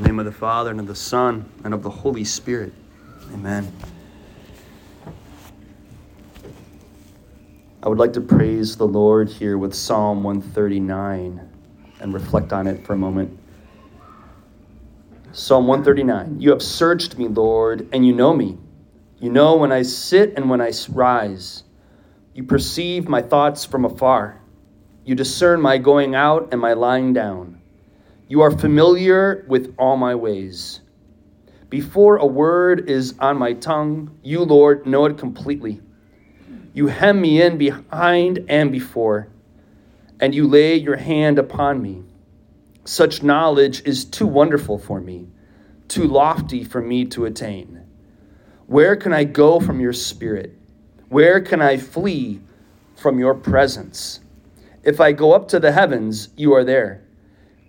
the name of the Father, and of the Son, and of the Holy Spirit. Amen. I would like to praise the Lord here with Psalm 139 and reflect on it for a moment. Psalm 139 You have searched me, Lord, and you know me. You know when I sit and when I rise. You perceive my thoughts from afar. You discern my going out and my lying down. You are familiar with all my ways. Before a word is on my tongue, you, Lord, know it completely. You hem me in behind and before, and you lay your hand upon me. Such knowledge is too wonderful for me, too lofty for me to attain. Where can I go from your spirit? Where can I flee from your presence? If I go up to the heavens, you are there.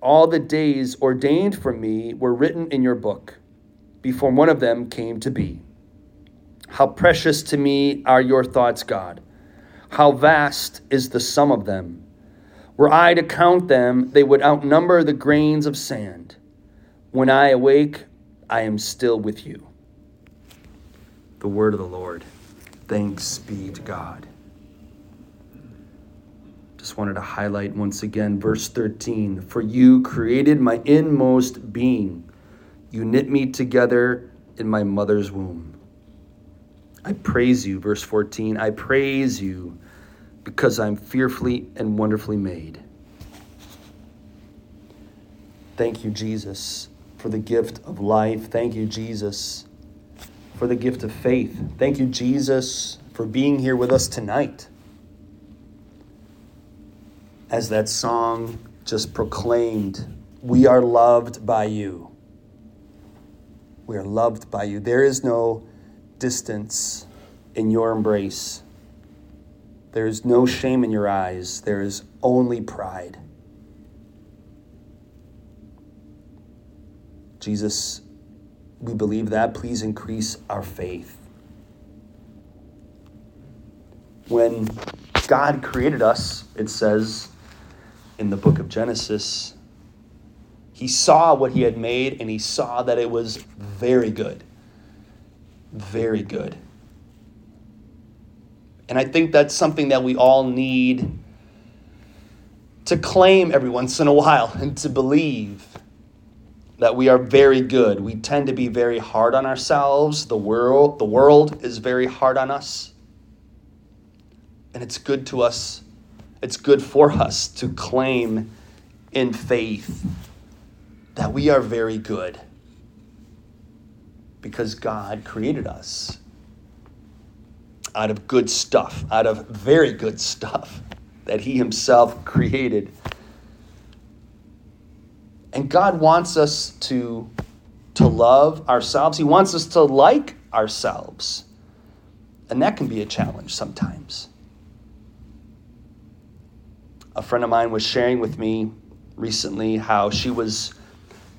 All the days ordained for me were written in your book before one of them came to be. How precious to me are your thoughts, God. How vast is the sum of them. Were I to count them, they would outnumber the grains of sand. When I awake, I am still with you. The word of the Lord. Thanks be to God. Just wanted to highlight once again verse 13 For you created my inmost being, you knit me together in my mother's womb. I praise you, verse 14. I praise you because I'm fearfully and wonderfully made. Thank you, Jesus, for the gift of life. Thank you, Jesus, for the gift of faith. Thank you, Jesus, for being here with us tonight as that song just proclaimed, we are loved by you. We are loved by you. There is no distance in your embrace. There is no shame in your eyes. There is only pride. Jesus, we believe that. Please increase our faith. When God created us, it says, in the book of Genesis, he saw what he had made and he saw that it was very good. Very good. And I think that's something that we all need to claim every once in a while and to believe that we are very good. We tend to be very hard on ourselves. The world, the world is very hard on us. And it's good to us it's good for us to claim in faith that we are very good because God created us out of good stuff, out of very good stuff that He Himself created. And God wants us to, to love ourselves, He wants us to like ourselves. And that can be a challenge sometimes a friend of mine was sharing with me recently how she was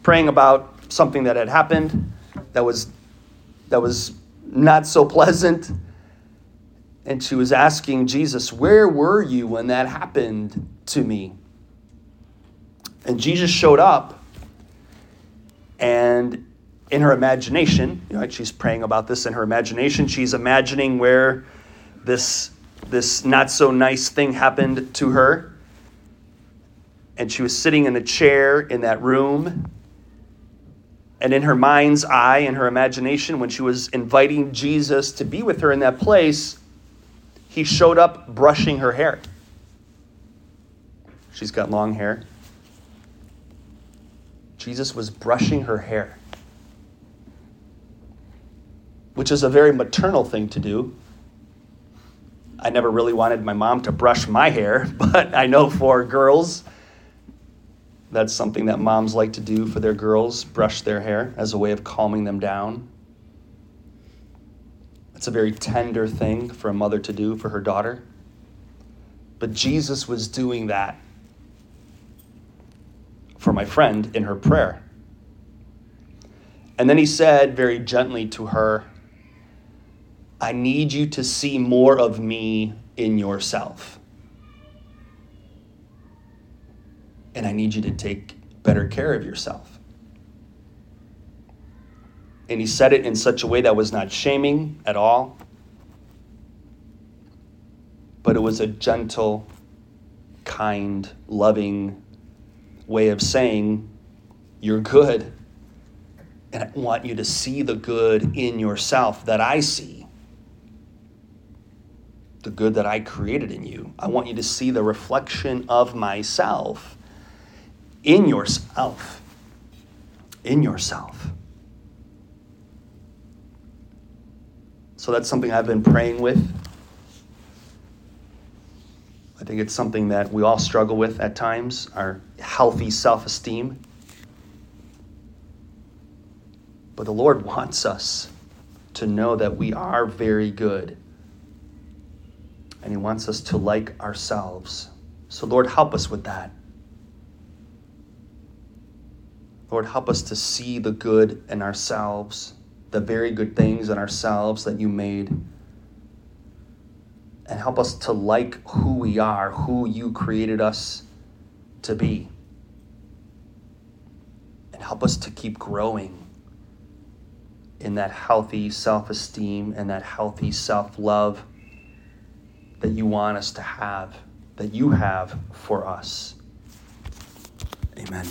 praying about something that had happened that was that was not so pleasant. And she was asking Jesus, "Where were you when that happened to me?" And Jesus showed up and in her imagination, she's praying about this in her imagination, she's imagining where this this not so nice thing happened to her and she was sitting in a chair in that room And in her mind's eye, in her imagination, when she was inviting Jesus to be with her in that place, he showed up brushing her hair. She's got long hair. Jesus was brushing her hair, which is a very maternal thing to do. I never really wanted my mom to brush my hair, but I know for girls, that's something that moms like to do for their girls brush their hair as a way of calming them down. It's a very tender thing for a mother to do for her daughter. But Jesus was doing that for my friend in her prayer. And then he said very gently to her, I need you to see more of me in yourself. And I need you to take better care of yourself. And he said it in such a way that was not shaming at all, but it was a gentle, kind, loving way of saying, You're good. And I want you to see the good in yourself that I see. The good that I created in you. I want you to see the reflection of myself in yourself. In yourself. So that's something I've been praying with. I think it's something that we all struggle with at times our healthy self esteem. But the Lord wants us to know that we are very good. And He wants us to like ourselves. So, Lord, help us with that. Lord, help us to see the good in ourselves, the very good things in ourselves that you made. And help us to like who we are, who you created us to be. And help us to keep growing in that healthy self esteem and that healthy self love that you want us to have, that you have for us. Amen.